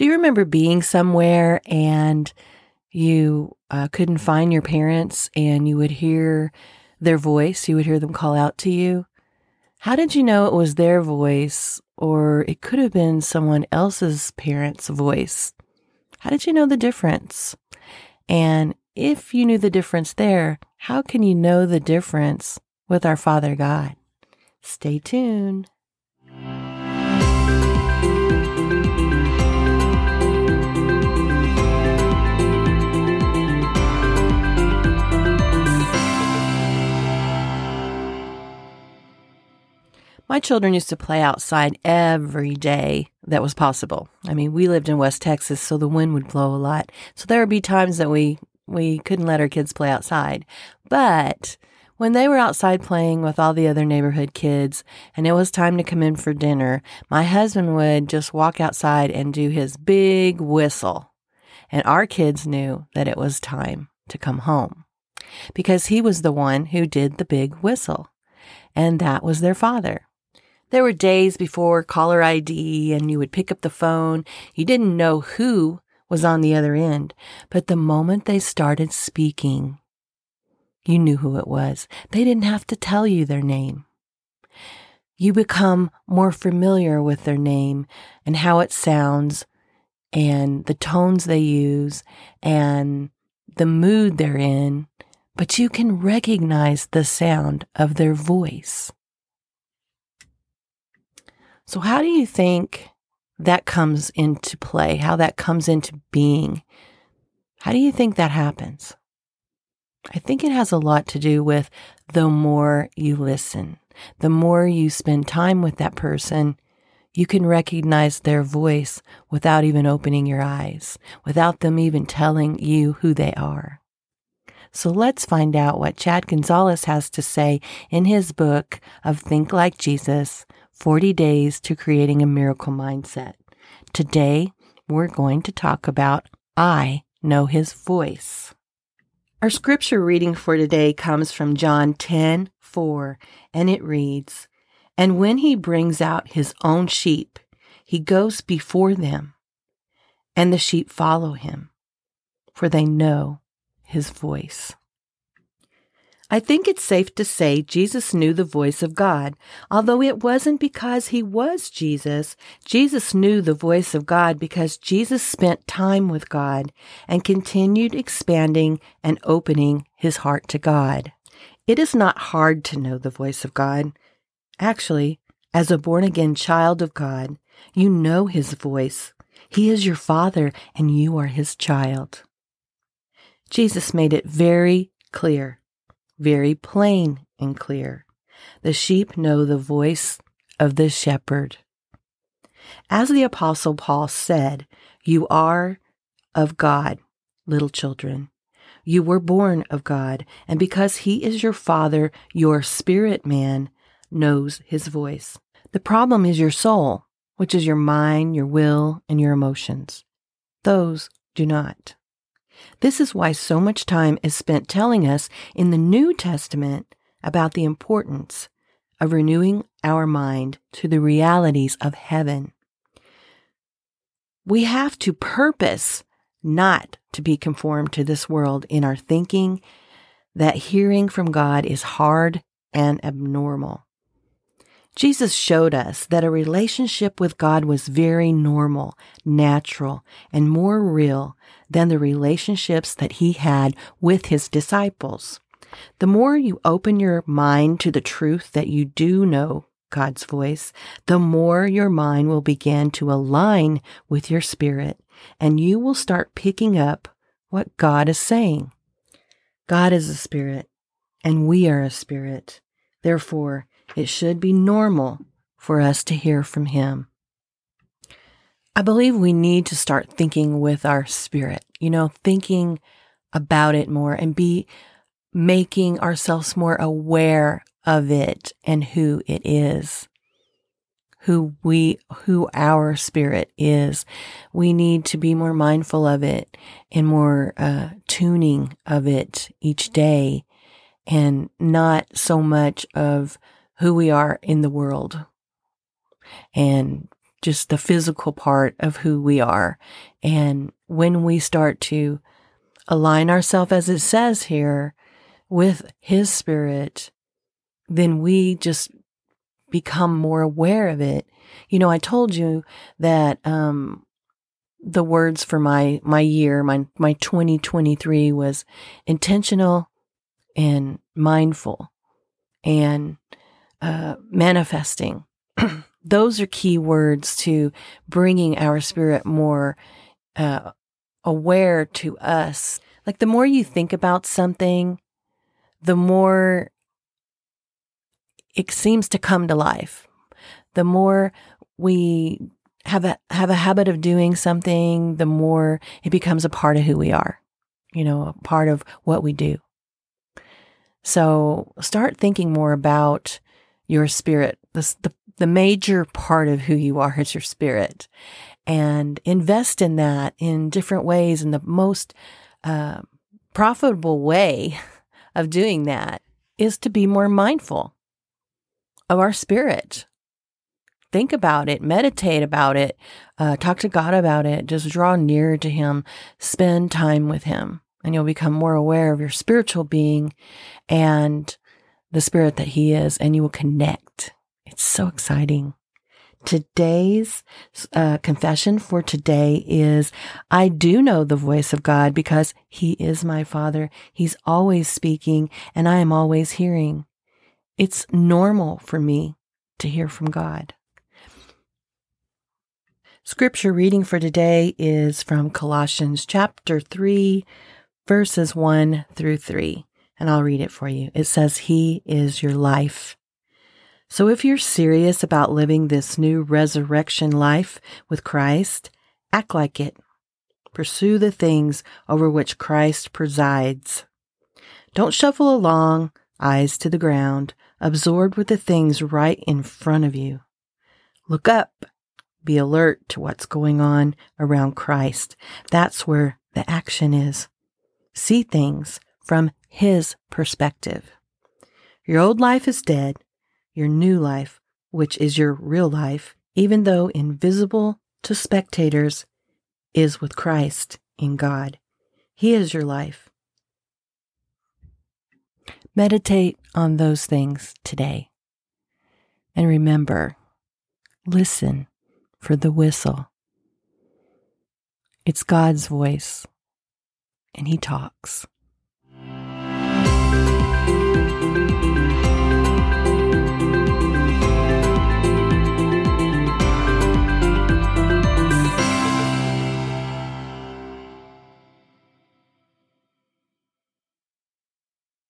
Do you remember being somewhere and you uh, couldn't find your parents and you would hear their voice? You would hear them call out to you. How did you know it was their voice or it could have been someone else's parent's voice? How did you know the difference? And if you knew the difference there, how can you know the difference with our Father God? Stay tuned. My children used to play outside every day that was possible. I mean, we lived in West Texas, so the wind would blow a lot. So there would be times that we we couldn't let our kids play outside. But when they were outside playing with all the other neighborhood kids and it was time to come in for dinner, my husband would just walk outside and do his big whistle. And our kids knew that it was time to come home because he was the one who did the big whistle. And that was their father. There were days before caller ID and you would pick up the phone. You didn't know who was on the other end, but the moment they started speaking, you knew who it was. They didn't have to tell you their name. You become more familiar with their name and how it sounds and the tones they use and the mood they're in, but you can recognize the sound of their voice. So, how do you think that comes into play? How that comes into being? How do you think that happens? I think it has a lot to do with the more you listen, the more you spend time with that person, you can recognize their voice without even opening your eyes, without them even telling you who they are. So let's find out what Chad Gonzales has to say in his book of Think Like Jesus 40 Days to Creating a Miracle Mindset. Today, we're going to talk about I Know His Voice. Our scripture reading for today comes from John 10 4, and it reads, And when he brings out his own sheep, he goes before them, and the sheep follow him, for they know his voice. I think it's safe to say Jesus knew the voice of God. Although it wasn't because he was Jesus, Jesus knew the voice of God because Jesus spent time with God and continued expanding and opening his heart to God. It is not hard to know the voice of God. Actually, as a born again child of God, you know his voice. He is your father and you are his child. Jesus made it very clear very plain and clear. The sheep know the voice of the shepherd. As the Apostle Paul said, You are of God, little children. You were born of God, and because He is your Father, your spirit man knows His voice. The problem is your soul, which is your mind, your will, and your emotions. Those do not. This is why so much time is spent telling us in the New Testament about the importance of renewing our mind to the realities of heaven. We have to purpose not to be conformed to this world in our thinking that hearing from God is hard and abnormal. Jesus showed us that a relationship with God was very normal, natural, and more real than the relationships that he had with his disciples. The more you open your mind to the truth that you do know God's voice, the more your mind will begin to align with your spirit, and you will start picking up what God is saying. God is a spirit, and we are a spirit. Therefore, it should be normal for us to hear from Him. I believe we need to start thinking with our spirit, you know, thinking about it more and be making ourselves more aware of it and who it is who we who our spirit is we need to be more mindful of it and more uh, tuning of it each day and not so much of who we are in the world and just the physical part of who we are. And when we start to align ourselves, as it says here, with His Spirit, then we just become more aware of it. You know, I told you that um, the words for my my year, my my 2023 was intentional and mindful and uh, manifesting. Those are key words to bringing our spirit more uh, aware to us. Like the more you think about something, the more it seems to come to life. The more we have a have a habit of doing something, the more it becomes a part of who we are. You know, a part of what we do. So start thinking more about your spirit. The, the, the major part of who you are is your spirit. And invest in that in different ways. And the most uh, profitable way of doing that is to be more mindful of our spirit. Think about it, meditate about it, uh, talk to God about it, just draw near to Him, spend time with Him, and you'll become more aware of your spiritual being and the spirit that He is, and you will connect. It's so exciting. Today's uh, confession for today is I do know the voice of God because He is my Father. He's always speaking, and I am always hearing. It's normal for me to hear from God. Scripture reading for today is from Colossians chapter 3, verses 1 through 3. And I'll read it for you. It says, He is your life. So if you're serious about living this new resurrection life with Christ, act like it. Pursue the things over which Christ presides. Don't shuffle along, eyes to the ground, absorbed with the things right in front of you. Look up. Be alert to what's going on around Christ. That's where the action is. See things from His perspective. Your old life is dead. Your new life, which is your real life, even though invisible to spectators, is with Christ in God. He is your life. Meditate on those things today. And remember, listen for the whistle. It's God's voice, and He talks.